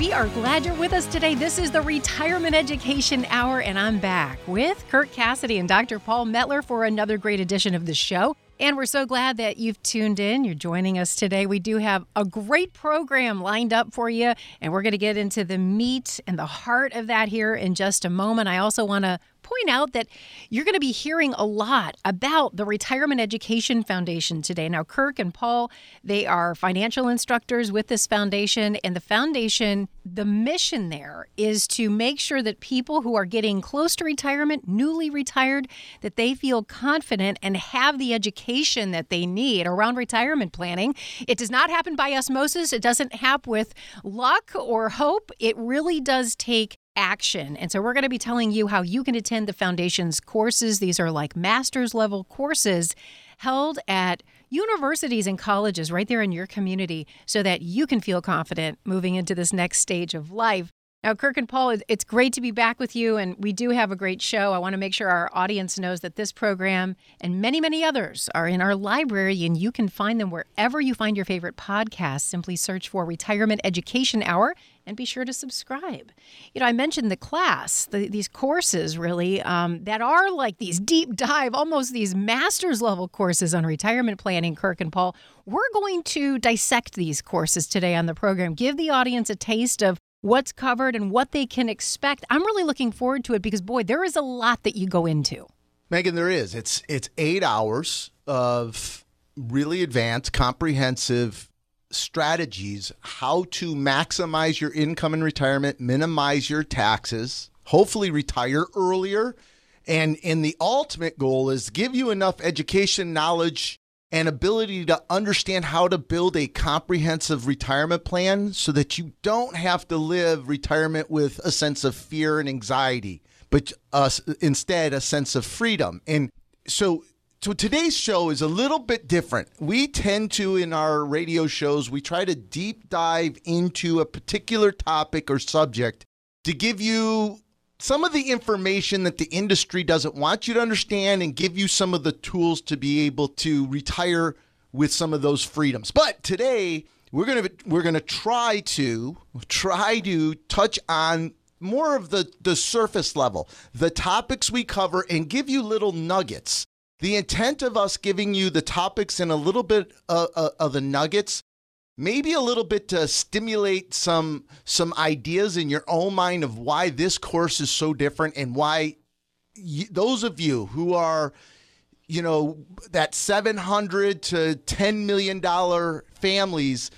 We are glad you're with us today. This is the Retirement Education Hour, and I'm back with Kirk Cassidy and Dr. Paul Metler for another great edition of the show. And we're so glad that you've tuned in. You're joining us today. We do have a great program lined up for you, and we're going to get into the meat and the heart of that here in just a moment. I also want to point out that you're going to be hearing a lot about the Retirement Education Foundation today. Now, Kirk and Paul, they are financial instructors with this foundation, and the foundation, the mission there is to make sure that people who are getting close to retirement, newly retired, that they feel confident and have the education that they need around retirement planning. It does not happen by osmosis. It doesn't happen with luck or hope. It really does take action. And so we're going to be telling you how you can attend the foundation's courses. These are like master's level courses held at universities and colleges right there in your community so that you can feel confident moving into this next stage of life. Now, Kirk and Paul, it's great to be back with you, and we do have a great show. I want to make sure our audience knows that this program and many, many others are in our library, and you can find them wherever you find your favorite podcast. Simply search for Retirement Education Hour and be sure to subscribe. You know, I mentioned the class, the, these courses really um, that are like these deep dive, almost these master's level courses on retirement planning, Kirk and Paul. We're going to dissect these courses today on the program, give the audience a taste of what's covered and what they can expect. I'm really looking forward to it because boy, there is a lot that you go into. Megan, there is. It's it's 8 hours of really advanced, comprehensive strategies how to maximize your income in retirement, minimize your taxes, hopefully retire earlier. And and the ultimate goal is give you enough education, knowledge, and ability to understand how to build a comprehensive retirement plan so that you don't have to live retirement with a sense of fear and anxiety, but uh, instead a sense of freedom. And so so today's show is a little bit different. We tend to, in our radio shows, we try to deep dive into a particular topic or subject to give you some of the information that the industry doesn't want you to understand and give you some of the tools to be able to retire with some of those freedoms. But today we're going to we're going to try to try to touch on more of the the surface level, the topics we cover and give you little nuggets. The intent of us giving you the topics and a little bit uh, uh, of the nuggets maybe a little bit to stimulate some some ideas in your own mind of why this course is so different and why y- those of you who are you know that 700 to 10 million dollar families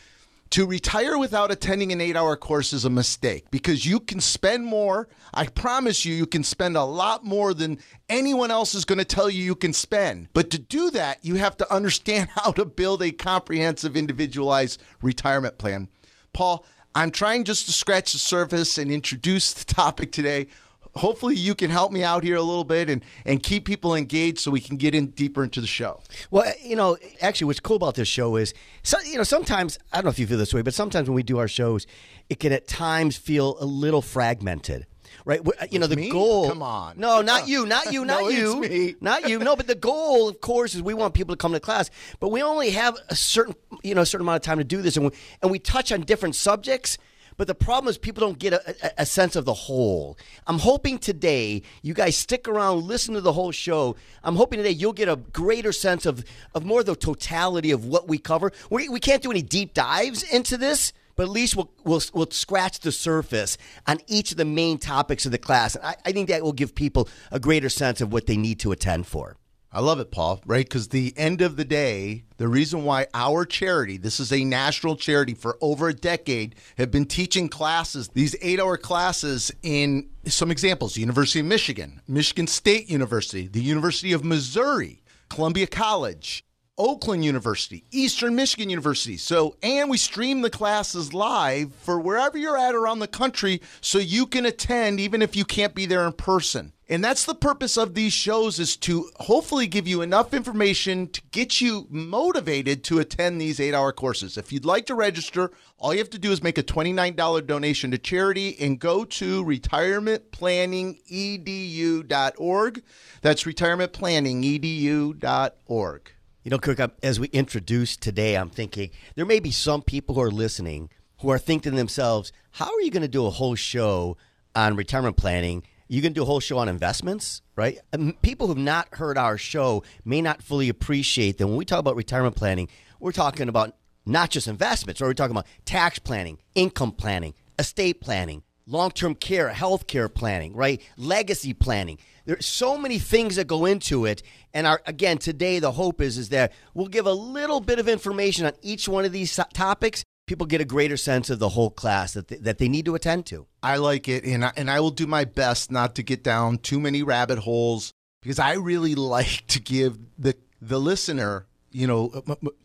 to retire without attending an eight hour course is a mistake because you can spend more. I promise you, you can spend a lot more than anyone else is going to tell you you can spend. But to do that, you have to understand how to build a comprehensive, individualized retirement plan. Paul, I'm trying just to scratch the surface and introduce the topic today hopefully you can help me out here a little bit and, and keep people engaged so we can get in deeper into the show. Well, you know, actually, what's cool about this show is, so, you know, sometimes, I don't know if you feel this way, but sometimes when we do our shows, it can at times feel a little fragmented right? You know, the me? goal. Come on. No, not you, not you, not no, you, not you. No, but the goal, of course, is we want people to come to class, but we only have a certain, you know, a certain amount of time to do this, and we, and we touch on different subjects. But the problem is people don't get a, a, a, sense of the whole. I'm hoping today you guys stick around, listen to the whole show. I'm hoping today you'll get a greater sense of, of more the totality of what we cover. We, we can't do any deep dives into this, but at least we'll, we'll, we'll scratch the surface on each of the main topics of the class. And I, I think that will give people a greater sense of what they need to attend for. I love it, Paul, right? Because the end of the day, the reason why our charity, this is a national charity for over a decade, have been teaching classes, these eight hour classes in some examples University of Michigan, Michigan State University, the University of Missouri, Columbia College, Oakland University, Eastern Michigan University. So, and we stream the classes live for wherever you're at around the country so you can attend even if you can't be there in person. And that's the purpose of these shows is to hopefully give you enough information to get you motivated to attend these 8-hour courses. If you'd like to register, all you have to do is make a $29 donation to charity and go to retirementplanningedu.org. That's retirementplanningedu.org. You know, Kirk, as we introduce today, I'm thinking there may be some people who are listening who are thinking to themselves, how are you going to do a whole show on retirement planning? You can do a whole show on investments, right? And people who've not heard our show may not fully appreciate that when we talk about retirement planning, we're talking about not just investments, or we're talking about tax planning, income planning, estate planning, long-term care, health care planning, right? Legacy planning. There's so many things that go into it. And our again, today the hope is is that we'll give a little bit of information on each one of these topics. People get a greater sense of the whole class that they, that they need to attend to. I like it, and I, and I will do my best not to get down too many rabbit holes because I really like to give the the listener, you know,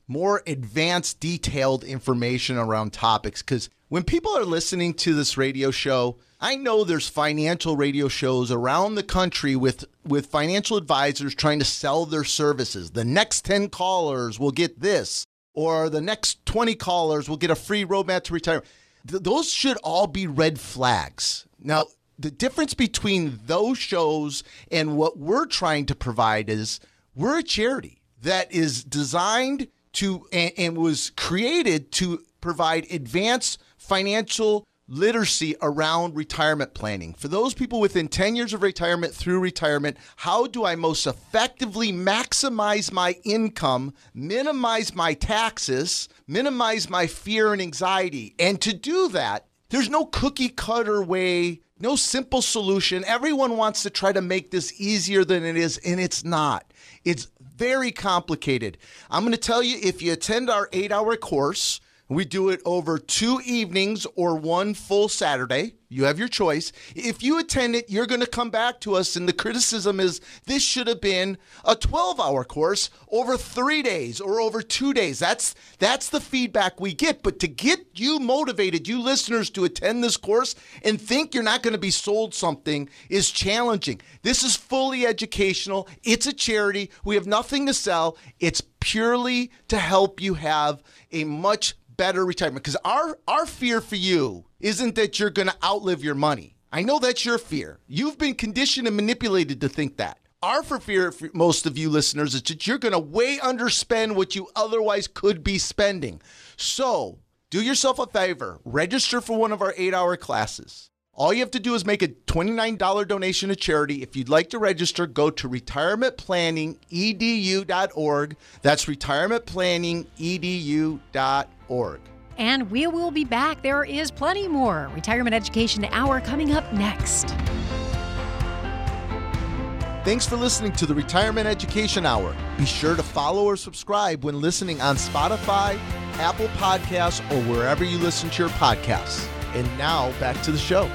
more advanced, detailed information around topics. Because when people are listening to this radio show, I know there's financial radio shows around the country with with financial advisors trying to sell their services. The next 10 callers will get this or the next 20 callers will get a free roadmap to retirement. Th- those should all be red flags. Now, the difference between those shows and what we're trying to provide is we're a charity that is designed to and, and was created to provide advanced financial literacy around retirement planning. For those people within 10 years of retirement through retirement, how do I most effectively maximize my income, minimize my taxes, minimize my fear and anxiety? And to do that, there's no cookie cutter way, no simple solution. Everyone wants to try to make this easier than it is, and it's not. It's very complicated. I'm going to tell you if you attend our eight hour course, we do it over two evenings or one full Saturday. You have your choice. If you attend it, you're going to come back to us, and the criticism is this should have been a 12 hour course over three days or over two days. That's, that's the feedback we get. But to get you motivated, you listeners, to attend this course and think you're not going to be sold something is challenging. This is fully educational, it's a charity. We have nothing to sell, it's purely to help you have a much better retirement because our our fear for you isn't that you're going to outlive your money. I know that's your fear. You've been conditioned and manipulated to think that. Our for fear for most of you listeners is that you're going to way underspend what you otherwise could be spending. So, do yourself a favor, register for one of our 8-hour classes. All you have to do is make a $29 donation to charity. If you'd like to register, go to retirementplanningedu.org. That's retirementplanningedu.org. And we will be back. There is plenty more Retirement Education Hour coming up next. Thanks for listening to the Retirement Education Hour. Be sure to follow or subscribe when listening on Spotify, Apple Podcasts, or wherever you listen to your podcasts. And now back to the show.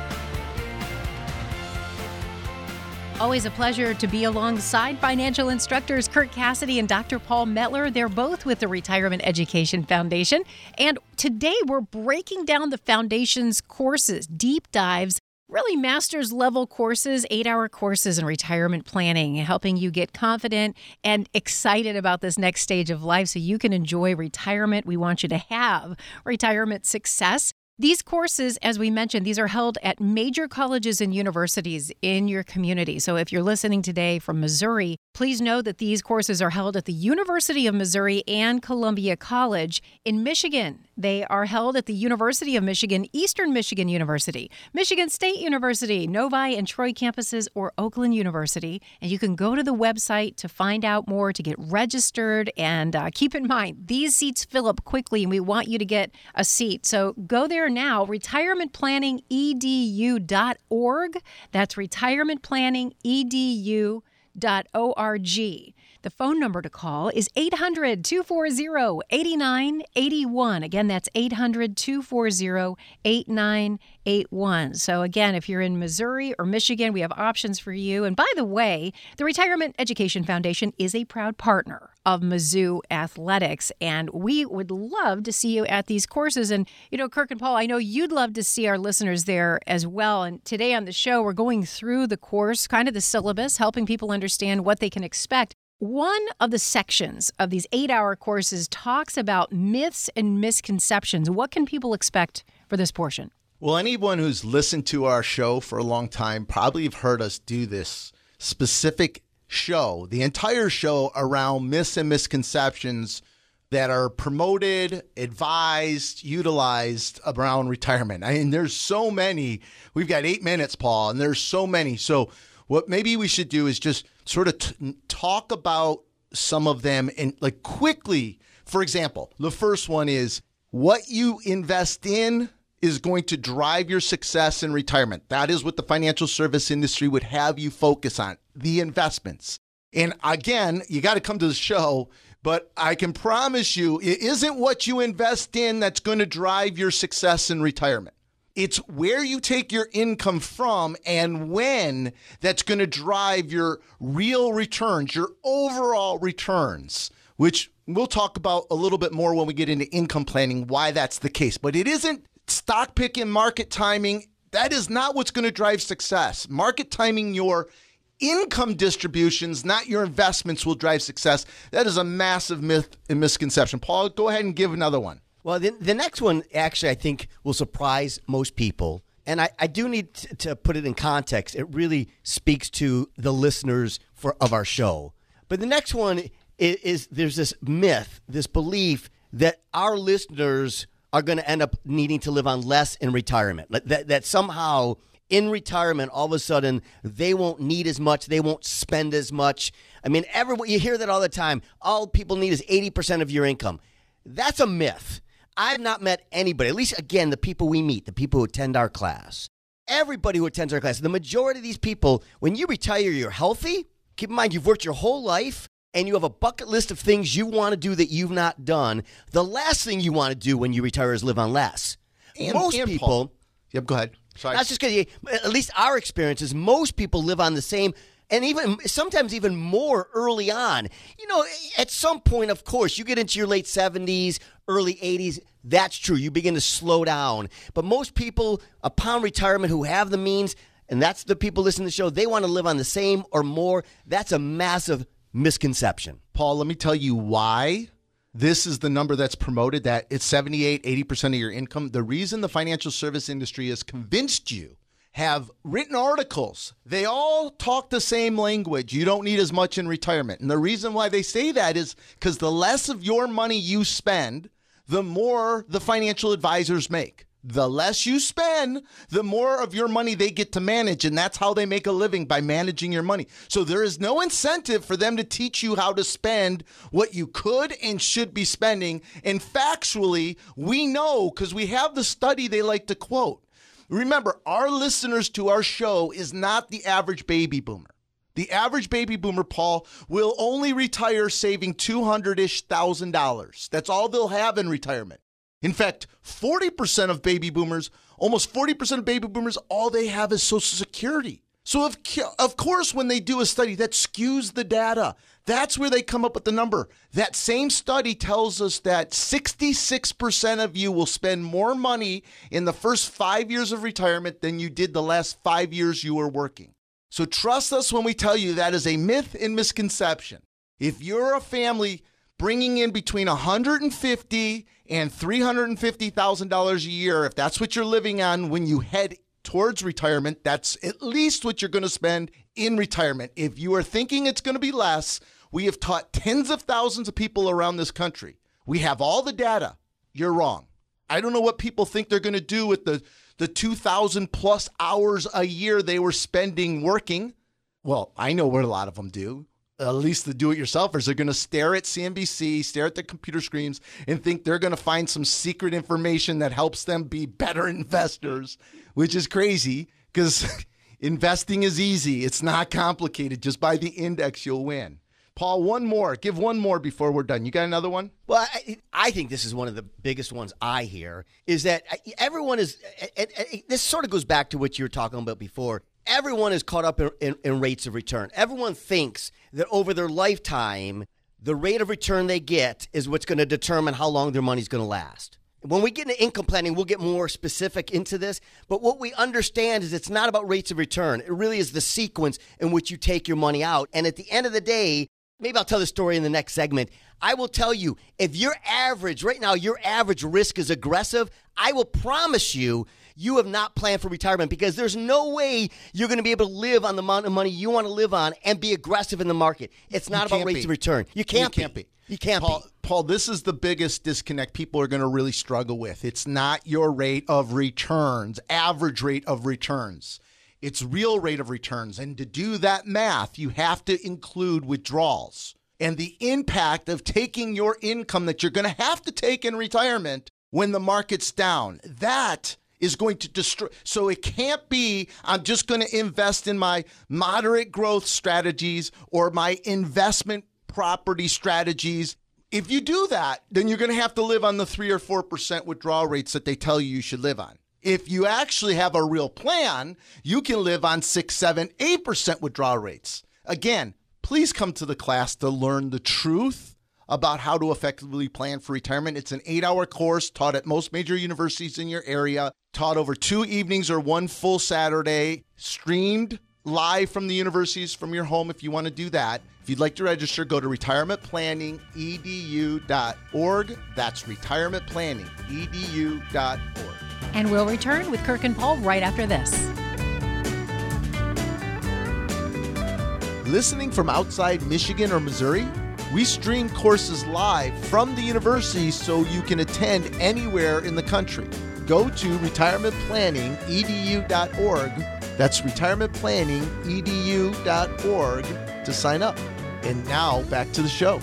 Always a pleasure to be alongside financial instructors Kirk Cassidy and Dr. Paul Metler. They're both with the Retirement Education Foundation. And today we're breaking down the foundation's courses, deep dives, really master's level courses, eight hour courses in retirement planning, helping you get confident and excited about this next stage of life so you can enjoy retirement. We want you to have retirement success. These courses, as we mentioned, these are held at major colleges and universities in your community. So if you're listening today from Missouri, please know that these courses are held at the University of Missouri and Columbia College in Michigan. They are held at the University of Michigan, Eastern Michigan University, Michigan State University, Novi and Troy campuses, or Oakland University. And you can go to the website to find out more, to get registered. And uh, keep in mind, these seats fill up quickly, and we want you to get a seat. So go there now, retirementplanningedu.org. That's retirementplanningedu.org. The phone number to call is 800 240 8981. Again, that's 800 240 8981. So, again, if you're in Missouri or Michigan, we have options for you. And by the way, the Retirement Education Foundation is a proud partner of Mizzou Athletics, and we would love to see you at these courses. And, you know, Kirk and Paul, I know you'd love to see our listeners there as well. And today on the show, we're going through the course, kind of the syllabus, helping people understand what they can expect. One of the sections of these eight hour courses talks about myths and misconceptions. What can people expect for this portion? Well, anyone who's listened to our show for a long time probably have heard us do this specific show, the entire show around myths and misconceptions that are promoted, advised, utilized around retirement. I mean, there's so many. We've got eight minutes, Paul, and there's so many. So, what maybe we should do is just sort of t- talk about some of them and like quickly. For example, the first one is what you invest in is going to drive your success in retirement. That is what the financial service industry would have you focus on the investments. And again, you got to come to the show, but I can promise you it isn't what you invest in that's going to drive your success in retirement. It's where you take your income from and when that's going to drive your real returns, your overall returns, which we'll talk about a little bit more when we get into income planning, why that's the case. But it isn't stock picking, market timing. That is not what's going to drive success. Market timing your income distributions, not your investments, will drive success. That is a massive myth and misconception. Paul, go ahead and give another one. Well, the, the next one actually I think will surprise most people. And I, I do need to, to put it in context. It really speaks to the listeners for of our show. But the next one is, is there's this myth, this belief that our listeners are going to end up needing to live on less in retirement. That, that somehow in retirement, all of a sudden, they won't need as much, they won't spend as much. I mean, everyone, you hear that all the time. All people need is 80% of your income. That's a myth. I've not met anybody, at least again, the people we meet, the people who attend our class. Everybody who attends our class, the majority of these people, when you retire, you're healthy. Keep in mind, you've worked your whole life and you have a bucket list of things you want to do that you've not done. The last thing you want to do when you retire is live on less. And, Most and people. Paul. Yep, go ahead. Sorry. That's just because, at least our experience is most people live on the same, and even sometimes even more early on. You know, at some point, of course, you get into your late 70s, early 80s. That's true. You begin to slow down. But most people, upon retirement, who have the means, and that's the people listening to the show, they want to live on the same or more. That's a massive misconception. Paul, let me tell you why this is the number that's promoted that it's 78, 80% of your income. The reason the financial service industry has convinced you have written articles. They all talk the same language. You don't need as much in retirement. And the reason why they say that is because the less of your money you spend, the more the financial advisors make the less you spend, the more of your money they get to manage. And that's how they make a living by managing your money. So there is no incentive for them to teach you how to spend what you could and should be spending. And factually, we know because we have the study they like to quote. Remember, our listeners to our show is not the average baby boomer. The average baby boomer, Paul, will only retire saving 200 ish thousand dollars. That's all they'll have in retirement. In fact, 40% of baby boomers, almost 40% of baby boomers, all they have is Social Security. So, of, of course, when they do a study, that skews the data. That's where they come up with the number. That same study tells us that 66% of you will spend more money in the first five years of retirement than you did the last five years you were working. So, trust us when we tell you that is a myth and misconception. If you're a family bringing in between 150 and $350,000 a year, if that's what you're living on when you head towards retirement, that's at least what you're going to spend in retirement. If you are thinking it's going to be less, we have taught tens of thousands of people around this country. We have all the data. You're wrong. I don't know what people think they're going to do with the, the 2,000 plus hours a year they were spending working. Well, I know what a lot of them do at least the do-it-yourselfers are going to stare at CNBC, stare at the computer screens, and think they're going to find some secret information that helps them be better investors, which is crazy because investing is easy. It's not complicated. Just buy the index, you'll win. Paul, one more. Give one more before we're done. You got another one? Well, I, I think this is one of the biggest ones I hear is that uh, everyone is. this sort of goes back to what you were talking about before everyone is caught up in, in, in, rates of return. Everyone thinks that over their lifetime, the rate of return they get is what's going to determine how long their money's going to last. When we get into income planning, we'll get more specific into this. But what we understand is it's not about rates of return. It really is the sequence in which you take your money out. And at the end of the day, maybe I'll tell the story in the next segment. I will tell you if your average, right now, your average risk is aggressive, I will promise you you have not planned for retirement because there's no way you're going to be able to live on the amount of money you want to live on and be aggressive in the market. It's not You about rates be. of return. You can't, you can't be. You can't Paul, be. Paul, this is the biggest disconnect people are going to really struggle with. It's not your rate of returns, average rate of returns. It's real rate of returns. And to do that math, you have to include withdrawals and the impact of taking your income that you're going to have to take in retirement when the market's down. That is going to destroy. So it can't be, I'm just going to invest in my moderate growth strategies or my investment property strategies. If you do that, then you're going to have to live on the 3 or 4% withdrawal rates that they tell you you should live on. If you actually have a real plan, you can live on 6, 7, 8% withdrawal rates. Again, please come to the class to learn the truth about how to effectively plan for retirement. It's an eight hour course taught at most major universities in your area, taught over two evenings or one full Saturday, streamed live from the universities from your home if you want to do that. If you'd like to register, go to retirementplanningedu.org. That's retirementplanningedu.org. And we'll return with Kirk and Paul right after this. Listening from outside Michigan or Missouri? We stream courses live from the university so you can attend anywhere in the country. Go to retirementplanningedu.org. That's retirementplanningedu.org to sign up. And now back to the show.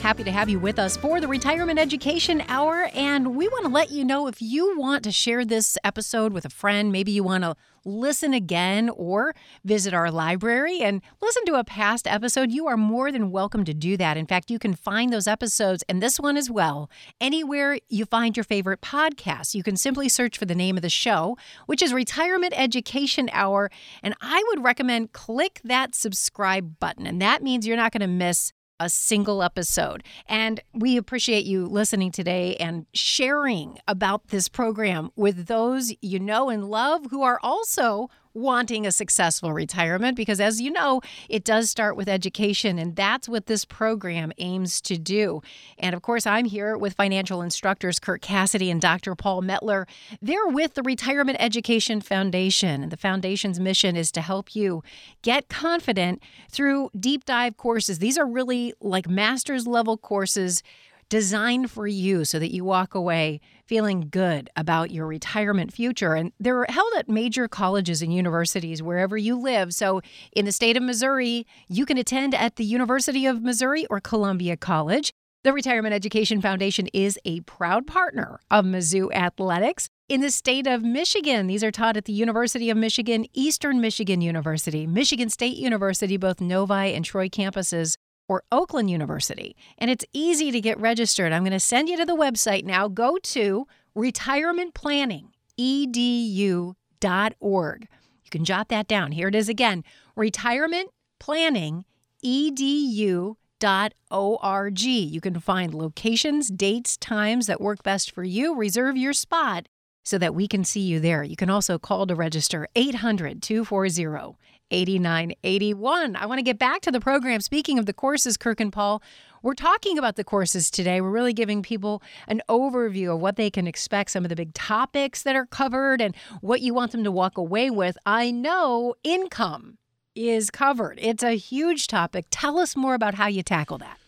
Happy to have you with us for the Retirement Education Hour. And we want to let you know if you want to share this episode with a friend, maybe you want to listen again or visit our library and listen to a past episode, you are more than welcome to do that. In fact, you can find those episodes and this one as well anywhere you find your favorite podcast. You can simply search for the name of the show, which is Retirement Education Hour. And I would recommend click that subscribe button. And that means you're not going to miss a single episode. And we appreciate you listening today and sharing about this program with those you know and love who are also wanting a successful retirement because as you know it does start with education and that's what this program aims to do. And of course i'm here with financial instructors kirk cassidy and dr paul metler. They're with the retirement education foundation and the foundation's mission is to help you get confident through deep dive courses. These are really like master's level courses designed for you so that you walk away feeling good about your retirement future. And they're held at major colleges and universities wherever you live. So in the state of Missouri, you can attend at the University of Missouri or Columbia College. The Retirement Education Foundation is a proud partner of Mizzou Athletics. In the state of Michigan, these are taught at the University of Michigan, Eastern Michigan University, Michigan State University, both Novi and Troy campuses, or Oakland University. And it's easy to get registered. I'm going to send you to the website now. Go to retirementplanningedu.org. You can jot that down. Here it is again retirementplanningedu.org. You can find locations, dates, times that work best for you. Reserve your spot so that we can see you there. You can also call to register 800 240 8981. I want to get back to the program. Speaking of the courses, Kirk and Paul, we're talking about the courses today. We're really giving people an overview of what they can expect, some of the big topics that are covered, and what you want them to walk away with. I know income is covered, it's a huge topic. Tell us more about how you tackle that.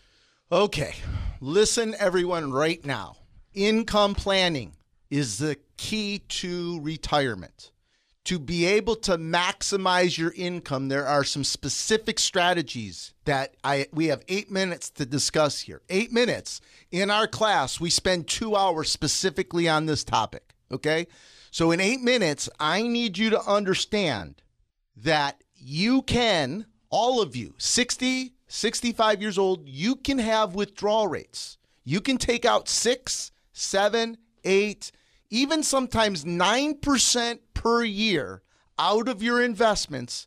Okay, listen, everyone, right now. Income planning is the key to retirement. To be able to maximize your income, there are some specific strategies that I we have 8 minutes to discuss here. 8 minutes. In our class, we spend 2 hours specifically on this topic, okay? So in 8 minutes, I need you to understand that you can all of you 60 65 years old you can have withdrawal rates you can take out 6 7 8 even sometimes 9% per year out of your investments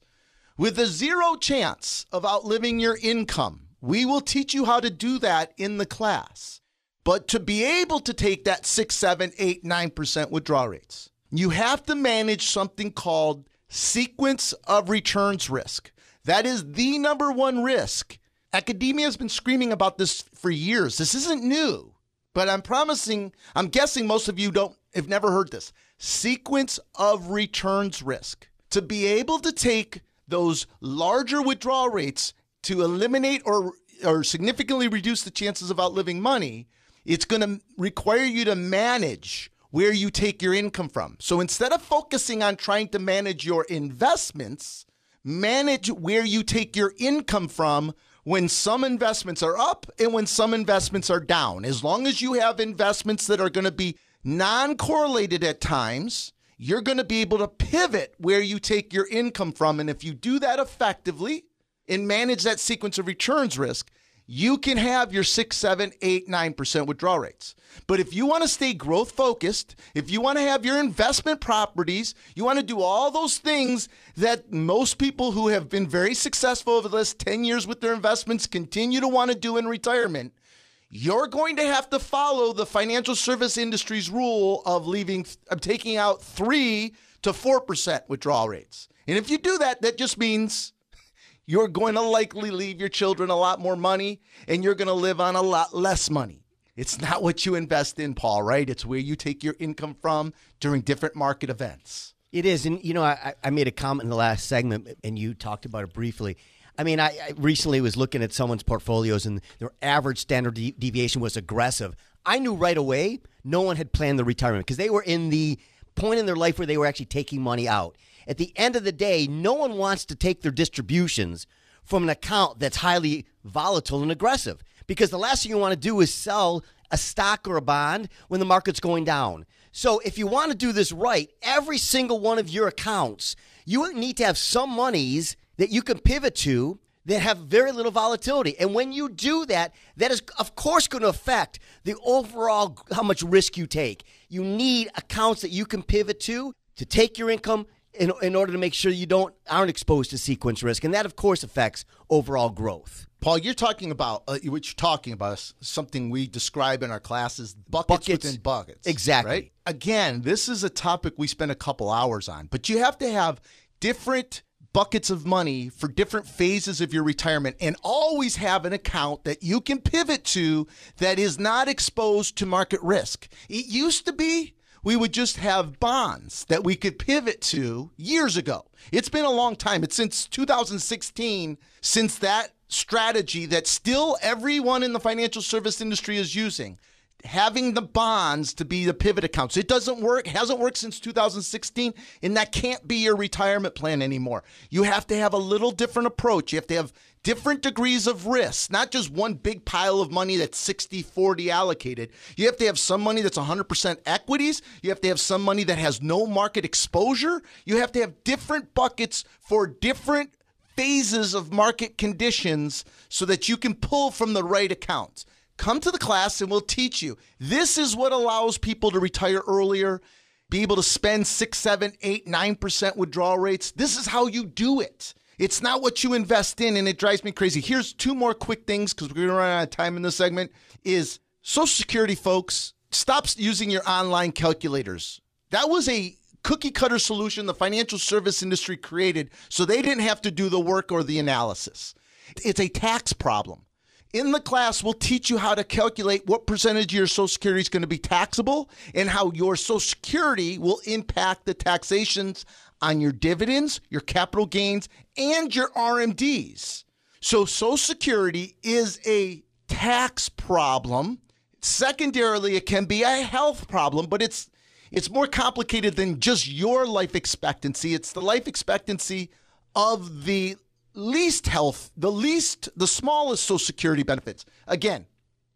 with a zero chance of outliving your income we will teach you how to do that in the class but to be able to take that 6 7 8 9% withdrawal rates you have to manage something called sequence of returns risk. That is the number one risk. Academia has been screaming about this for years. This isn't new, but I'm promising, I'm guessing most of you don't have never heard this. Sequence of returns risk. To be able to take those larger withdrawal rates to eliminate or or significantly reduce the chances of outliving money, it's going to require you to manage where you take your income from. So instead of focusing on trying to manage your investments, manage where you take your income from when some investments are up and when some investments are down. As long as you have investments that are going to be non correlated at times, you're going to be able to pivot where you take your income from. And if you do that effectively and manage that sequence of returns risk, you can have your six, seven, eight, nine percent withdrawal rates. But if you want to stay growth focused, if you want to have your investment properties, you want to do all those things that most people who have been very successful over the last 10 years with their investments continue to want to do in retirement, you're going to have to follow the financial service industry's rule of leaving of taking out 3 to 4% withdrawal rates. And if you do that, that just means you're going to likely leave your children a lot more money and you're going to live on a lot less money. It's not what you invest in, Paul, right? It's where you take your income from during different market events. It is. And, you know, I, I made a comment in the last segment and you talked about it briefly. I mean, I, I recently was looking at someone's portfolios and their average standard de- deviation was aggressive. I knew right away no one had planned the retirement because they were in the point in their life where they were actually taking money out. At the end of the day, no one wants to take their distributions from an account that's highly volatile and aggressive because the last thing you want to do is sell a stock or a bond when the market's going down. So if you want to do this right, every single one of your accounts, you need to have some monies that you can pivot to that have very little volatility. And when you do that, that is, of course, going to affect the overall how much risk you take. You need accounts that you can pivot to to take your income in, in order to make sure you don't aren't exposed to sequence risk, and that, of course, affects overall growth. Paul, you're talking about uh, what you're talking about is something we describe in our classes buckets, buckets within buckets. Exactly. Right. Again, this is a topic we spend a couple hours on, but you have to have different buckets of money for different phases of your retirement and always have an account that you can pivot to that is not exposed to market risk. It used to be we would just have bonds that we could pivot to years ago. It's been a long time. It's since 2016 since that strategy that still everyone in the financial service industry is using having the bonds to be the pivot accounts. It doesn't work, hasn't worked since 2016, and that can't be your retirement plan anymore. You have to have a little different approach. You have to have different degrees of risk, not just one big pile of money that's 60 40 allocated. You have to have some money that's 100% equities. You have to have some money that has no market exposure. You have to have different buckets for different phases of market conditions so that you can pull from the right accounts. Come to the class and we'll teach you. This is what allows people to retire earlier, be able to spend six, seven, eight, nine percent withdrawal rates. This is how you do it. It's not what you invest in, and it drives me crazy. Here's two more quick things because we're gonna run out of time in this segment. Is Social Security folks stop using your online calculators. That was a cookie cutter solution the financial service industry created so they didn't have to do the work or the analysis. It's a tax problem. In the class, we'll teach you how to calculate what percentage of your Social Security is going to be taxable and how your Social Security will impact the taxations on your dividends, your capital gains, and your RMDs. So, Social Security is a tax problem. Secondarily, it can be a health problem, but it's it's more complicated than just your life expectancy. It's the life expectancy of the least health, the least, the smallest Social Security benefits. Again,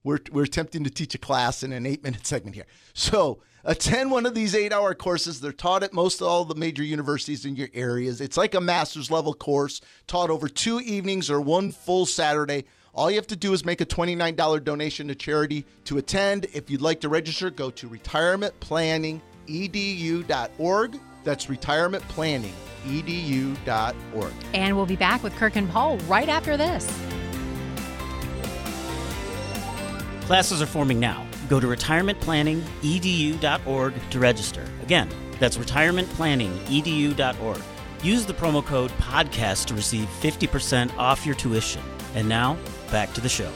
we're, we're attempting to teach a class in an eight minute segment here. So attend one of these eight hour courses. They're taught at most all the major universities in your areas. It's like a master's level course taught over two evenings or one full Saturday. All you have to do is make a $29 donation to charity to attend. If you'd like to register, go to retirementplanningedu.org. That's retirementplanningedu.org. And we'll be back with Kirk and Paul right after this. Classes are forming now. Go to retirementplanningedu.org to register. Again, that's retirementplanningedu.org. Use the promo code PODCAST to receive 50% off your tuition. And now, back to the show.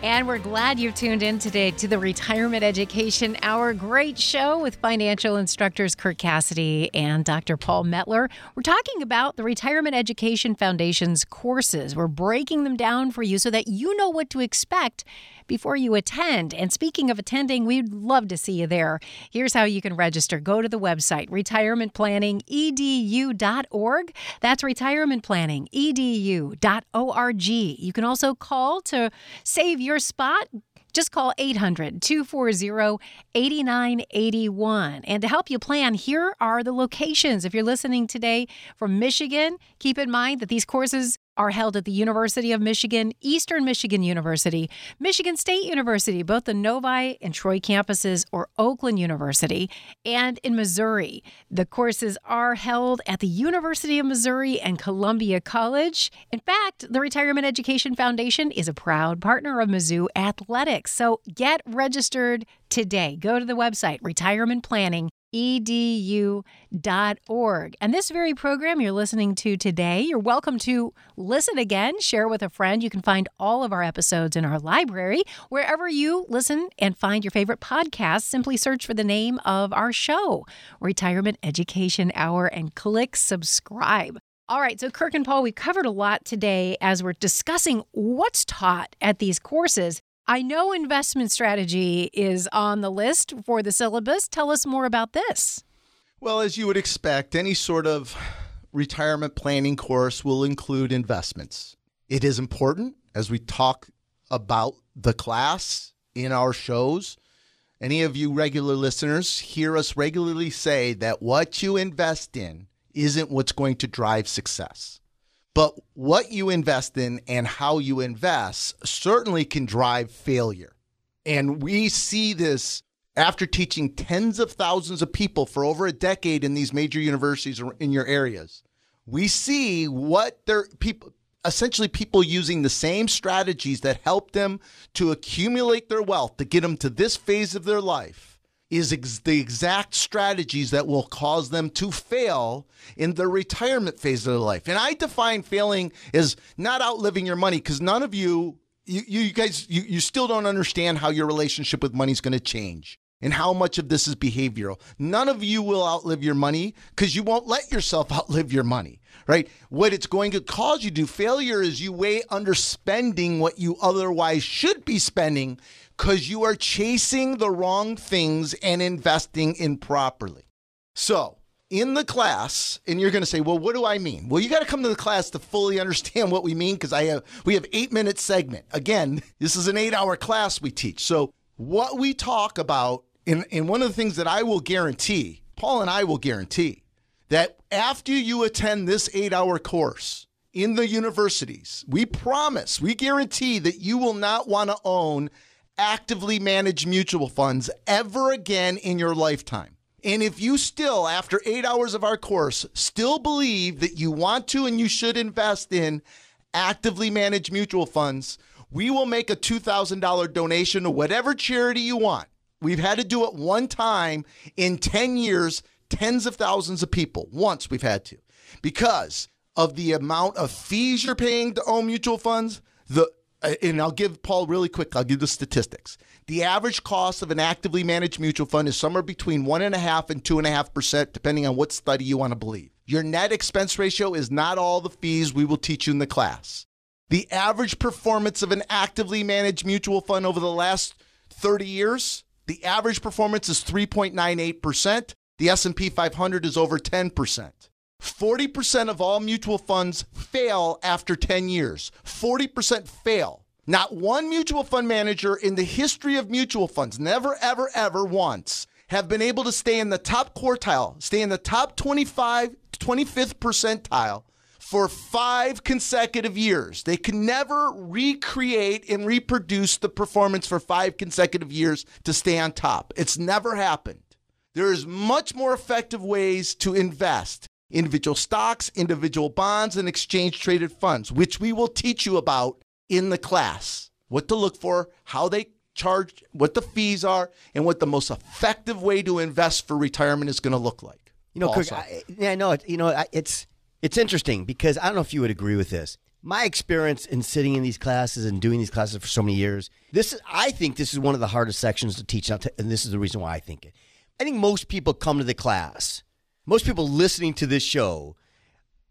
And we're glad you've tuned in today to the Retirement Education Hour. Great show with financial instructors Kirk Cassidy and Dr. Paul Metler. We're talking about the Retirement Education Foundation's courses. We're breaking them down for you so that you know what to expect before you attend. And speaking of attending, we'd love to see you there. Here's how you can register go to the website retirementplanningedu.org. That's retirementplanningedu.org. You can also call to save your spot. Just call 800 240 8981. And to help you plan, here are the locations. If you're listening today from Michigan, keep in mind that these courses are held at the University of Michigan, Eastern Michigan University, Michigan State University, both the Novi and Troy campuses, or Oakland University, and in Missouri. The courses are held at the University of Missouri and Columbia College. In fact, the Retirement Education Foundation is a proud partner of Mizzou Athletics. So get registered today. Go to the website, Retirement Planning edu.org. And this very program you're listening to today, you're welcome to listen again, share with a friend. You can find all of our episodes in our library. Wherever you listen and find your favorite podcast, simply search for the name of our show, Retirement Education Hour, and click subscribe. All right, so Kirk and Paul, we covered a lot today as we're discussing what's taught at these courses. I know investment strategy is on the list for the syllabus. Tell us more about this. Well, as you would expect, any sort of retirement planning course will include investments. It is important as we talk about the class in our shows. Any of you regular listeners hear us regularly say that what you invest in isn't what's going to drive success. But what you invest in and how you invest certainly can drive failure. And we see this after teaching tens of thousands of people for over a decade in these major universities in your areas. We see what their people essentially people using the same strategies that helped them to accumulate their wealth to get them to this phase of their life is ex- the exact strategies that will cause them to fail in the retirement phase of their life. And I define failing as not outliving your money because none of you, you, you guys, you, you still don't understand how your relationship with money is going to change and how much of this is behavioral. None of you will outlive your money because you won't let yourself outlive your money, right? What it's going to cause you to do failure is you way underspending what you otherwise should be spending because you are chasing the wrong things and investing improperly. So, in the class, and you're going to say, "Well, what do I mean?" Well, you got to come to the class to fully understand what we mean because I have we have eight minute segment. Again, this is an eight hour class we teach. So, what we talk about, and, and one of the things that I will guarantee, Paul and I will guarantee, that after you attend this eight hour course in the universities, we promise, we guarantee that you will not want to own actively manage mutual funds ever again in your lifetime. And if you still, after eight hours of our course, still believe that you want to and you should invest in actively managed mutual funds, we will make a $2,000 donation to whatever charity you want. We've had to do it one time in 10 years, tens of thousands of people. Once we've had to. Because of the amount of fees you're paying to own mutual funds, the uh, and I'll give Paul really quick, I'll give the statistics. The average cost of an actively managed mutual fund is somewhere between one and a half and two and a half percent, depending on what study you want to believe. Your net expense ratio is not all the fees we will teach you in the class. The average performance of an actively managed mutual fund over the last 30 years, the average performance is 3.98%. The S&P 500 is over 10%. 40% of all mutual funds fail after 10 years. 40% fail. Not one mutual fund manager in the history of mutual funds, never, ever, ever once, have been able to stay in the top quartile, stay in the top 25, 25th percentile for five consecutive years. They can never recreate and reproduce the performance for five consecutive years to stay on top. It's never happened. There's much more effective ways to invest individual stocks, individual bonds, and exchange traded funds, which we will teach you about in the class. What to look for, how they charge, what the fees are, and what the most effective way to invest for retirement is going to look like. You know, Kirk, I, yeah, no, you know, it's it's interesting because I don't know if you would agree with this. my experience in sitting in these classes and doing these classes for so many years, this is, I think this is one of the hardest sections to teach, and this is the reason why I think it. I think most people come to the class, most people listening to this show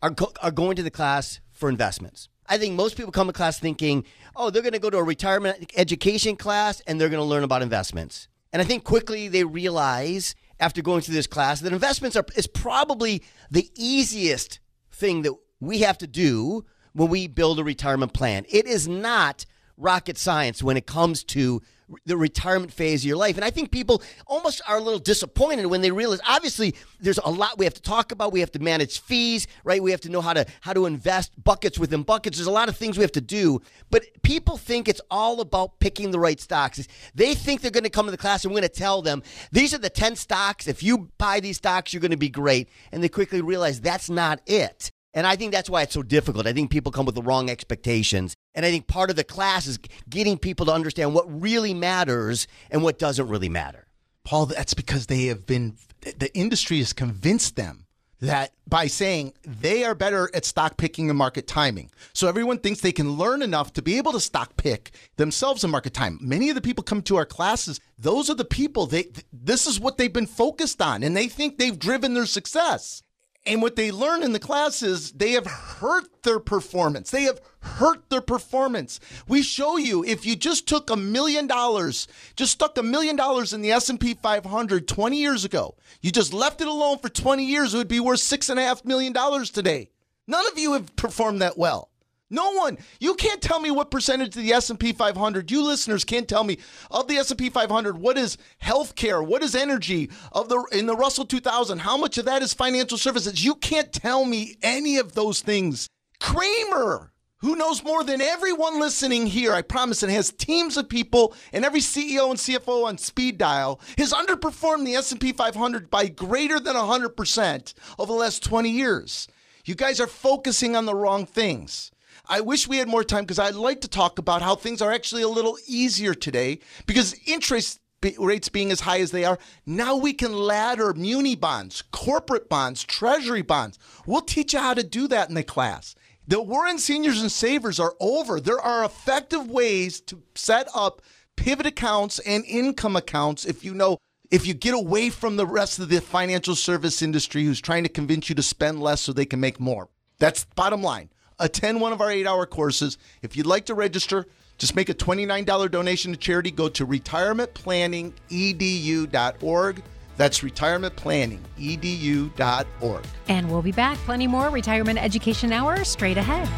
are, are going to the class for investments. I think most people come to class thinking, oh, they're going to go to a retirement education class and they're going to learn about investments. And I think quickly they realize after going through this class that investments are is probably the easiest thing that we have to do when we build a retirement plan. It is not rocket science when it comes to the retirement phase of your life. And I think people almost are a little disappointed when they realize obviously there's a lot we have to talk about. We have to manage fees, right? We have to know how to how to invest buckets within buckets. There's a lot of things we have to do. But people think it's all about picking the right stocks. They think they're going to come to the class and we're going to tell them these are the 10 stocks. If you buy these stocks, you're going to be great. And they quickly realize that's not it. And I think that's why it's so difficult. I think people come with the wrong expectations. And I think part of the class is getting people to understand what really matters and what doesn't really matter. Paul, that's because they have been, the industry has convinced them that by saying they are better at stock picking and market timing. So everyone thinks they can learn enough to be able to stock pick themselves in market time. Many of the people come to our classes, those are the people they this is what they've been focused on and they think they've driven their success. And what they learn in the class is they have hurt their performance. They have hurt their performance. We show you if you just took a million dollars, just stuck a million dollars in the S&P 500 20 years ago, you just left it alone for 20 years, it would be worth six and a half million dollars today. None of you have performed that well. No one. You can't tell me what percentage of the S&P 500. You listeners can't tell me of the S&P 500 what is healthcare, what is energy of the in the Russell 2000. How much of that is financial services? You can't tell me any of those things. Cramer, who knows more than everyone listening here, I promise, and has teams of people and every CEO and CFO on speed dial, has underperformed the S&P 500 by greater than 100% over the last 20 years. You guys are focusing on the wrong things. I wish we had more time because I'd like to talk about how things are actually a little easier today because interest rates being as high as they are, now we can ladder muni bonds, corporate bonds, treasury bonds. We'll teach you how to do that in the class. The war on seniors and savers are over. There are effective ways to set up pivot accounts and income accounts if you know if you get away from the rest of the financial service industry who's trying to convince you to spend less so they can make more. That's bottom line attend one of our eight hour courses. If you'd like to register, just make a $29 donation to charity. Go to retirementplanningedu.org. That's retirementplanningedu.org. And we'll be back. Plenty more Retirement Education Hour straight ahead.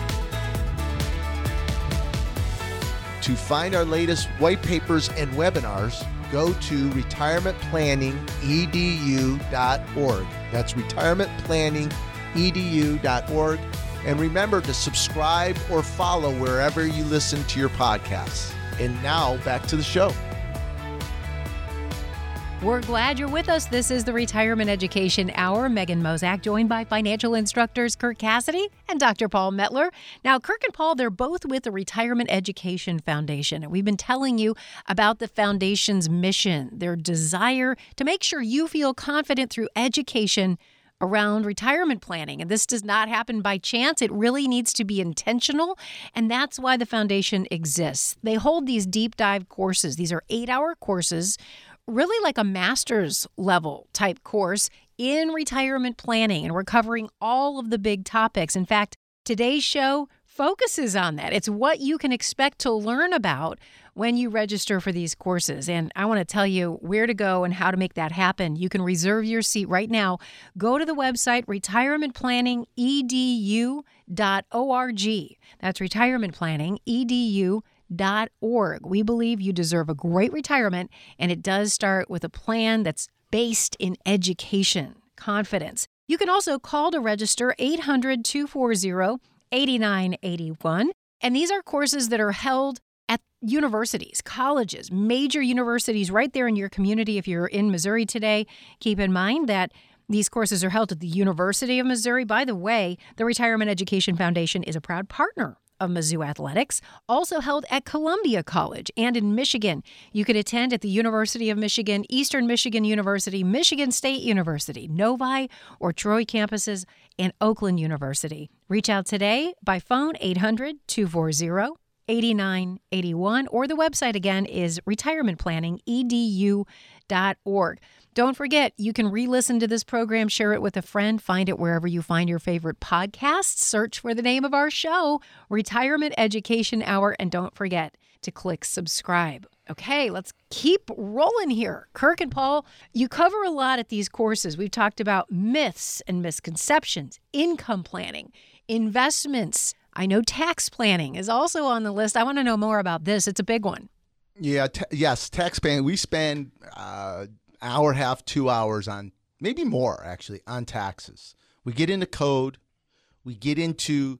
To find our latest white papers and webinars, go to retirementplanningedu.org. That's retirementplanningedu.org. And remember to subscribe or follow wherever you listen to your podcasts. And now back to the show. We're glad you're with us. This is the Retirement Education Hour. Megan Mozak, joined by financial instructors Kirk Cassidy and Dr. Paul Metler. Now, Kirk and Paul, they're both with the Retirement Education Foundation. And we've been telling you about the foundation's mission, their desire to make sure you feel confident through education around retirement planning. And this does not happen by chance. It really needs to be intentional. And that's why the foundation exists. They hold these deep dive courses, these are eight hour courses, really like a master's level type course in retirement planning. And we're covering all of the big topics. In fact, today's show focuses on that. It's what you can expect to learn about when you register for these courses. And I want to tell you where to go and how to make that happen. You can reserve your seat right now. Go to the website retirementplanningedu.org. That's retirementplanningedu.org. We believe you deserve a great retirement, and it does start with a plan that's based in education, confidence. You can also call to register 800 240 8981. And these are courses that are held at universities, colleges, major universities right there in your community. If you're in Missouri today, keep in mind that these courses are held at the University of Missouri. By the way, the Retirement Education Foundation is a proud partner of Mizzou Athletics, also held at Columbia College and in Michigan. You can attend at the University of Michigan, Eastern Michigan University, Michigan State University, Novi or Troy campuses, and Oakland University. Reach out today by phone 800 240 8981 or the website again is retirementplanningedu.org. Don't forget, you can re listen to this program, share it with a friend, find it wherever you find your favorite podcasts. Search for the name of our show, Retirement Education Hour, and don't forget to click subscribe. Okay, let's keep rolling here. Kirk and Paul, you cover a lot at these courses. We've talked about myths and misconceptions, income planning, investments. I know tax planning is also on the list. I want to know more about this. It's a big one. Yeah, t- yes, tax planning. We spend uh, hour, half, two hours on maybe more actually on taxes. We get into code, we get into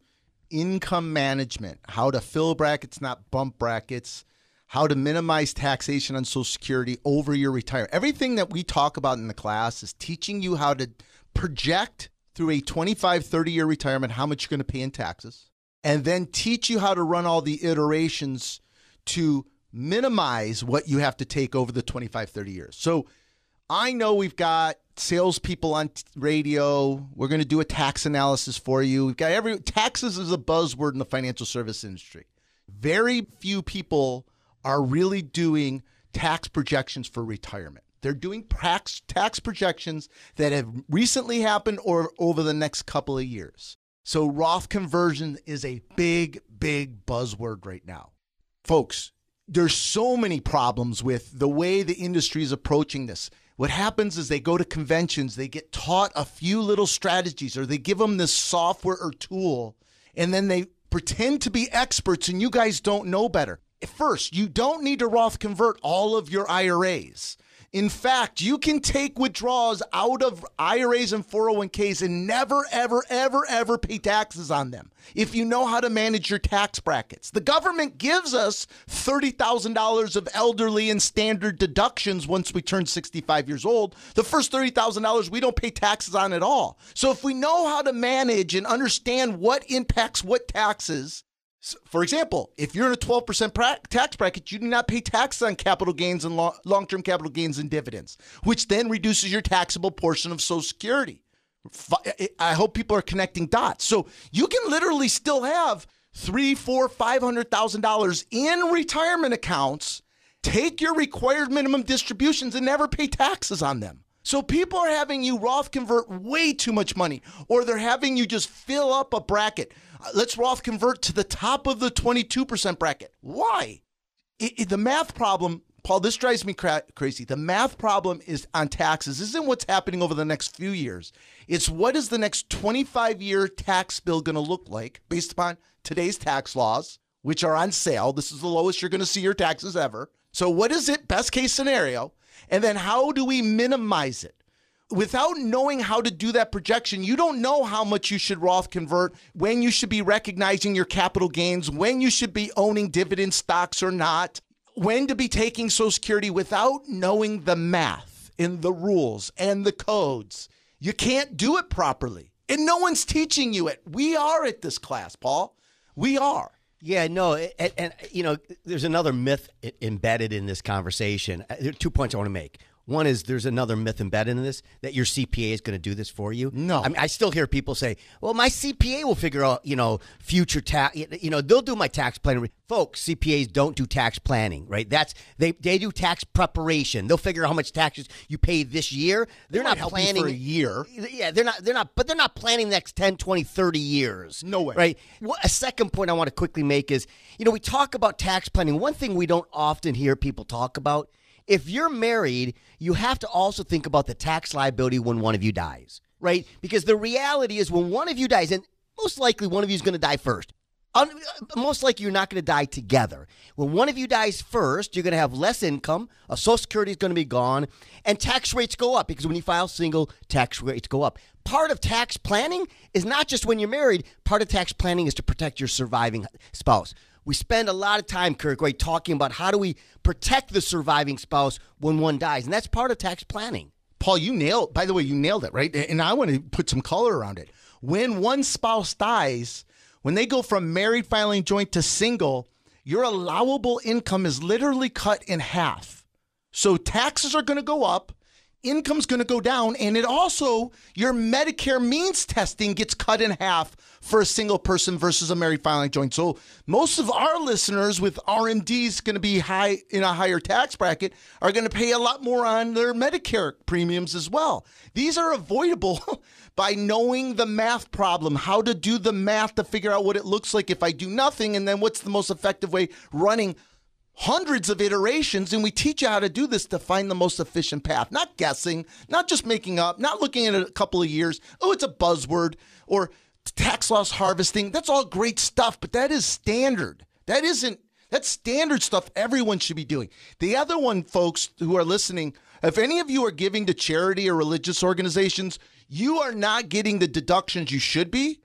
income management, how to fill brackets, not bump brackets, how to minimize taxation on Social Security over your retirement. Everything that we talk about in the class is teaching you how to project through a 25, 30 year retirement how much you're going to pay in taxes, and then teach you how to run all the iterations to minimize what you have to take over the 25, 30 years. So I know we've got salespeople on t- radio. We're going to do a tax analysis for you. We've got every taxes is a buzzword in the financial service industry. Very few people are really doing tax projections for retirement. They're doing tax, tax projections that have recently happened or over the next couple of years. So Roth conversion is a big, big buzzword right now. Folks, there's so many problems with the way the industry is approaching this. What happens is they go to conventions, they get taught a few little strategies, or they give them this software or tool, and then they pretend to be experts, and you guys don't know better. First, you don't need to Roth convert all of your IRAs. In fact, you can take withdrawals out of IRAs and 401ks and never, ever, ever, ever pay taxes on them if you know how to manage your tax brackets. The government gives us $30,000 of elderly and standard deductions once we turn 65 years old. The first $30,000 we don't pay taxes on at all. So if we know how to manage and understand what impacts what taxes, for example, if you're in a 12% pra- tax bracket, you do not pay taxes on capital gains and lo- long term capital gains and dividends, which then reduces your taxable portion of Social Security. I hope people are connecting dots. So you can literally still have three, four, five hundred thousand dollars in retirement accounts, take your required minimum distributions and never pay taxes on them. So people are having you Roth convert way too much money, or they're having you just fill up a bracket. Uh, let's Roth convert to the top of the 22% bracket. Why? It, it, the math problem, Paul, this drives me cra- crazy. The math problem is on taxes isn't what's happening over the next few years. It's what is the next 25 year tax bill going to look like based upon today's tax laws, which are on sale. This is the lowest you're going to see your taxes ever. So, what is it, best case scenario? And then how do we minimize it? without knowing how to do that projection, you don't know how much you should Roth convert, when you should be recognizing your capital gains, when you should be owning dividend stocks or not, when to be taking Social Security without knowing the math and the rules and the codes. You can't do it properly. And no one's teaching you it. We are at this class, Paul. We are. Yeah, no, and, and, you know, there's another myth embedded in this conversation. Uh, there are two points I want to make. One is there's another myth embedded in this that your CPA is going to do this for you. No, I mean I still hear people say, "Well, my CPA will figure out, you know, future tax. You know, they'll do my tax planning." Folks, CPAs don't do tax planning, right? That's they they do tax preparation. They'll figure out how much taxes you pay this year. They're they not planning for a year. Yeah, they're not they're not but they're not planning the next 10, 20, 30 years. No way. Right? Well, a second point I want to quickly make is, you know, we talk about tax planning. One thing we don't often hear people talk about if you're married, you have to also think about the tax liability when one of you dies, right? Because the reality is when one of you dies, and most likely one of you is going to die first. Uh, most likely you're not going to die together. When one of you dies first, you're going to have less income, a social security is going to be gone, and tax rates go up because when you file single, tax rates go up. Part of tax planning is not just when you're married, part of tax planning is to protect your surviving spouse. We spend a lot of time, Kirk, right, talking about how do we protect the surviving spouse when one dies, and that's part of tax planning. Paul, you nailed. By the way, you nailed it, right? And I want to put some color around it. When one spouse dies, when they go from married filing joint to single, your allowable income is literally cut in half. So taxes are going to go up, income's going to go down and it also your medicare means testing gets cut in half for a single person versus a married filing joint. So most of our listeners with rmds going to be high in a higher tax bracket are going to pay a lot more on their medicare premiums as well. These are avoidable by knowing the math problem how to do the math to figure out what it looks like if i do nothing and then what's the most effective way running hundreds of iterations and we teach you how to do this to find the most efficient path. Not guessing not just making up not looking at a couple of years oh it's a buzzword or tax loss harvesting that's all great stuff but that is standard. That isn't that's standard stuff everyone should be doing. The other one folks who are listening if any of you are giving to charity or religious organizations you are not getting the deductions you should be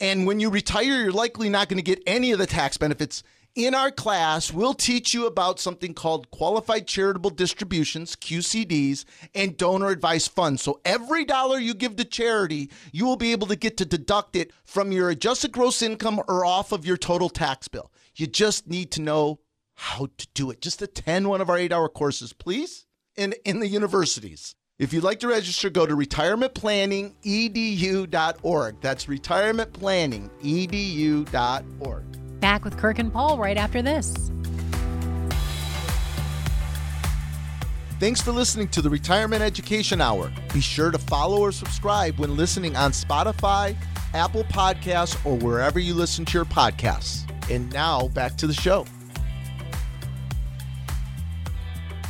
and when you retire you're likely not going to get any of the tax benefits in our class, we'll teach you about something called qualified charitable distributions, QCDs, and donor advised funds. So every dollar you give to charity, you will be able to get to deduct it from your adjusted gross income or off of your total tax bill. You just need to know how to do it. Just attend one of our eight hour courses, please, in, in the universities. If you'd like to register, go to retirementplanningedu.org. That's retirementplanningedu.org. Back with Kirk and Paul right after this. Thanks for listening to the Retirement Education Hour. Be sure to follow or subscribe when listening on Spotify, Apple Podcasts, or wherever you listen to your podcasts. And now back to the show.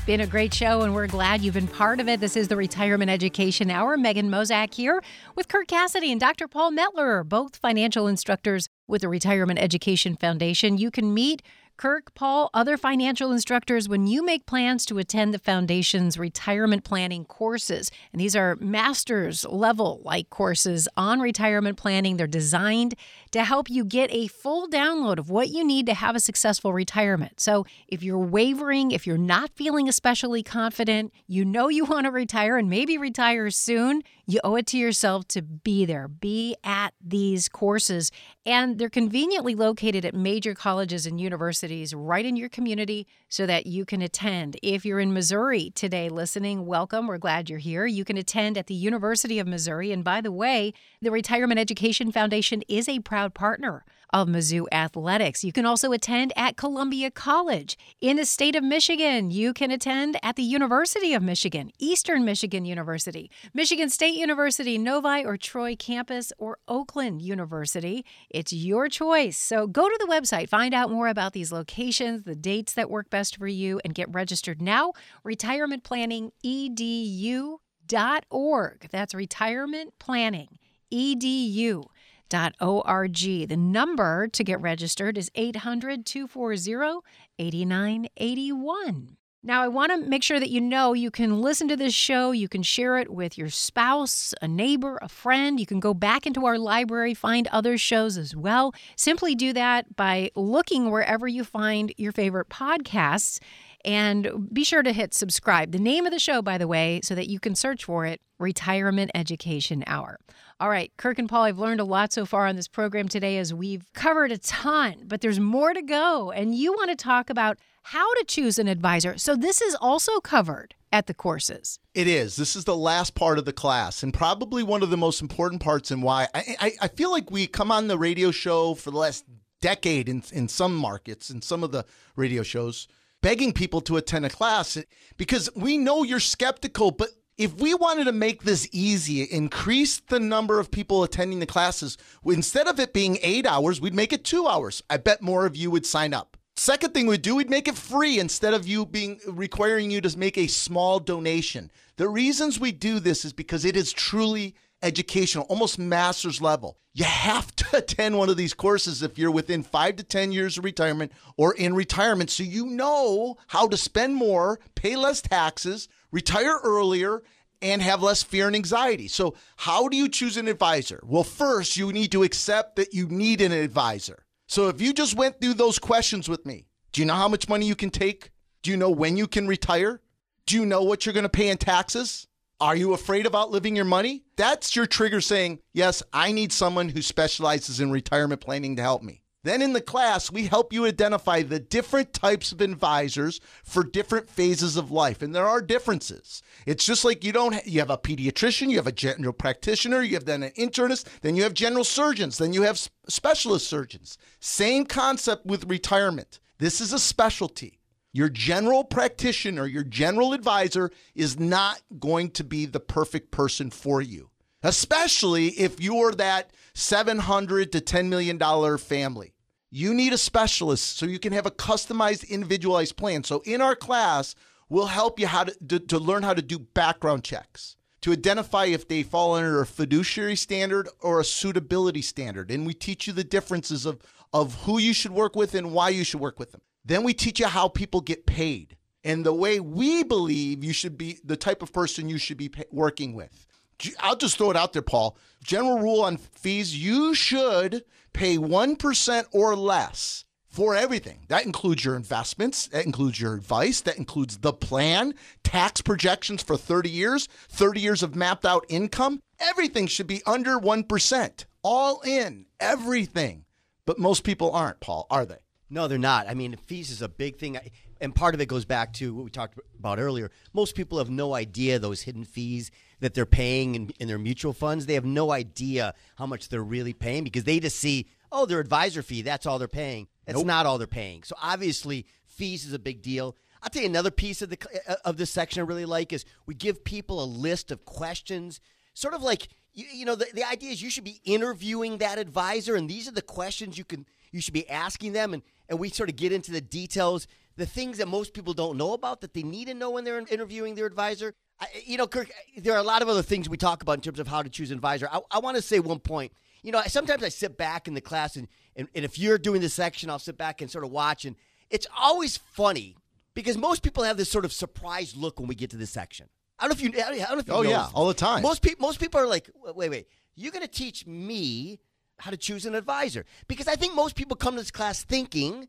Been a great show, and we're glad you've been part of it. This is the Retirement Education Hour. Megan Mozak here with Kirk Cassidy and Dr. Paul Metler, both financial instructors with the Retirement Education Foundation. You can meet Kirk, Paul, other financial instructors when you make plans to attend the Foundation's retirement planning courses. And these are master's level like courses on retirement planning. They're designed to help you get a full download of what you need to have a successful retirement. So if you're wavering, if you're not feeling especially confident, you know you want to retire and maybe retire soon, you owe it to yourself to be there, be at these courses. And they're conveniently located at major colleges and universities right in your community so that you can attend. If you're in Missouri today listening, welcome. We're glad you're here. You can attend at the University of Missouri. And by the way, the Retirement Education Foundation is a proud partner of Mizzou Athletics. You can also attend at Columbia College. In the state of Michigan, you can attend at the University of Michigan, Eastern Michigan University, Michigan State University, Novi or Troy campus, or Oakland University. It's your choice. So go to the website, find out more about these locations, the dates that work best for you, and get registered now. Retirement Planning edu.org. That's retirement planning edu org. The number to get registered is 800 240 8981. Now, I want to make sure that you know you can listen to this show. You can share it with your spouse, a neighbor, a friend. You can go back into our library, find other shows as well. Simply do that by looking wherever you find your favorite podcasts. And be sure to hit subscribe. The name of the show, by the way, so that you can search for it Retirement Education Hour. All right, Kirk and Paul, I've learned a lot so far on this program today as we've covered a ton, but there's more to go. And you want to talk about how to choose an advisor. So this is also covered at the courses. It is. This is the last part of the class, and probably one of the most important parts, and why I, I, I feel like we come on the radio show for the last decade in, in some markets, in some of the radio shows, begging people to attend a class because we know you're skeptical, but if we wanted to make this easy, increase the number of people attending the classes, instead of it being eight hours, we'd make it two hours. I bet more of you would sign up. Second thing we'd do, we'd make it free instead of you being requiring you to make a small donation. The reasons we do this is because it is truly educational, almost master's level. You have to attend one of these courses if you're within five to 10 years of retirement or in retirement so you know how to spend more, pay less taxes, retire earlier, and have less fear and anxiety. So, how do you choose an advisor? Well, first, you need to accept that you need an advisor. So, if you just went through those questions with me, do you know how much money you can take? Do you know when you can retire? Do you know what you're going to pay in taxes? Are you afraid of outliving your money? That's your trigger saying, yes, I need someone who specializes in retirement planning to help me. Then in the class, we help you identify the different types of advisors for different phases of life. And there are differences. It's just like you don't, you have a pediatrician, you have a general practitioner, you have then an internist, then you have general surgeons, then you have specialist surgeons. Same concept with retirement. This is a specialty. Your general practitioner, your general advisor is not going to be the perfect person for you, especially if you're that 700 to 10 million dollar family. You need a specialist so you can have a customized individualized plan. So in our class, we'll help you how to, to, to learn how to do background checks to identify if they fall under a fiduciary standard or a suitability standard. And we teach you the differences of, of who you should work with and why you should work with them. Then we teach you how people get paid and the way we believe you should be, the type of person you should be pay, working with. I'll just throw it out there, Paul. General rule on fees you should pay 1% or less for everything. That includes your investments, that includes your advice, that includes the plan, tax projections for 30 years, 30 years of mapped out income. Everything should be under 1%. All in, everything. But most people aren't, Paul, are they? No, they're not. I mean, fees is a big thing. And part of it goes back to what we talked about earlier. Most people have no idea those hidden fees that they're paying in, in their mutual funds. They have no idea how much they're really paying because they just see, oh, their advisor fee, that's all they're paying. That's nope. not all they're paying. So obviously, fees is a big deal. I'll tell you another piece of the uh, of this section I really like is we give people a list of questions, sort of like you, you know the, the idea is you should be interviewing that advisor, and these are the questions you can you should be asking them, and and we sort of get into the details, the things that most people don't know about that they need to know when they're interviewing their advisor. I, you know, Kirk, there are a lot of other things we talk about in terms of how to choose an advisor. I, I want to say one point. You know, sometimes I sit back in the class, and, and, and if you're doing this section, I'll sit back and sort of watch, and it's always funny because most people have this sort of surprised look when we get to this section. I don't know if you. I don't know if you oh yeah, all the time. Most people. Most people are like, wait, wait. You're going to teach me how to choose an advisor because I think most people come to this class thinking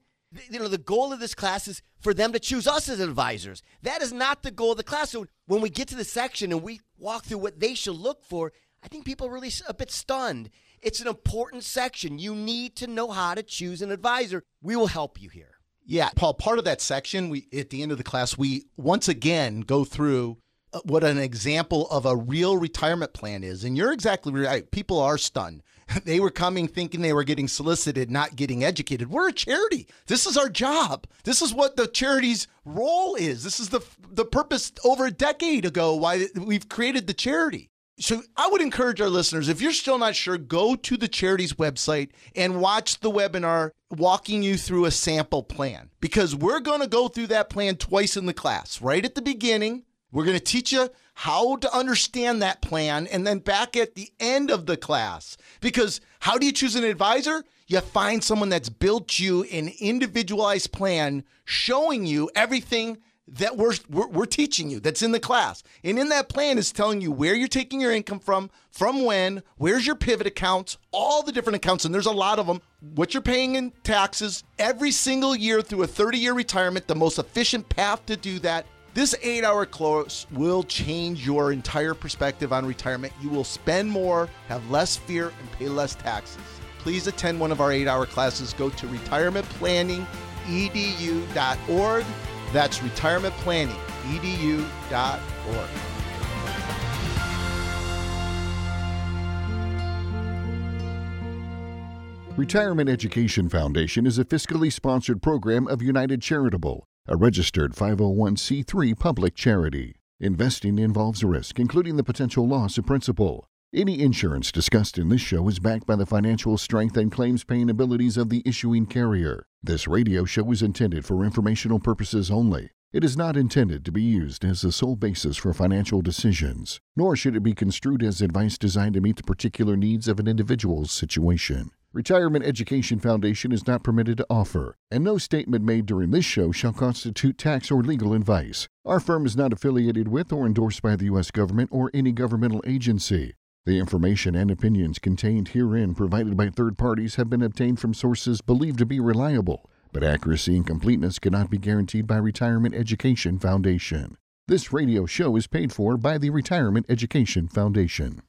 you know, the goal of this class is for them to choose us as advisors. That is not the goal of the class. So when we get to the section and we walk through what they should look for, I think people are really a bit stunned. It's an important section. You need to know how to choose an advisor. We will help you here. Yeah, Paul, part of that section, we at the end of the class, we once again go through uh, what an example of a real retirement plan is. And you're exactly right. People are stunned. They were coming thinking they were getting solicited, not getting educated. We're a charity. This is our job. This is what the charity's role is. This is the the purpose over a decade ago why we've created the charity. So I would encourage our listeners, if you're still not sure, go to the charity's website and watch the webinar walking you through a sample plan because we're going to go through that plan twice in the class. Right at the beginning, we're going to teach you how to understand that plan and then back at the end of the class. Because how do you choose an advisor? You find someone that's built you an individualized plan showing you everything that we're, we're, we're, teaching you that's in the class. And in that plan is telling you where you're taking your income from, from when, where's your pivot accounts, all the different accounts, and there's a lot of them, what you're paying in taxes every single year through a 30 year retirement, the most efficient path to do that, this eight hour course will change your entire perspective on retirement. You will spend more, have less fear, and pay less taxes. Please attend one of our eight hour classes. Go to retirementplanningedu.org. That's retirementplanningedu.org. Retirement Education Foundation is a fiscally sponsored program of United Charitable a registered 501c3 public charity. Investing involves risk, including the potential loss of principal. Any insurance discussed in this show is backed by the financial strength and claims paying abilities of the issuing carrier. This radio show is intended for informational purposes only. It is not intended to be used as the sole basis for financial decisions, nor should it be construed as advice designed to meet the particular needs of an individual's situation. Retirement Education Foundation is not permitted to offer, and no statement made during this show shall constitute tax or legal advice. Our firm is not affiliated with or endorsed by the U.S. government or any governmental agency. The information and opinions contained herein provided by third parties have been obtained from sources believed to be reliable, but accuracy and completeness cannot be guaranteed by Retirement Education Foundation. This radio show is paid for by the Retirement Education Foundation.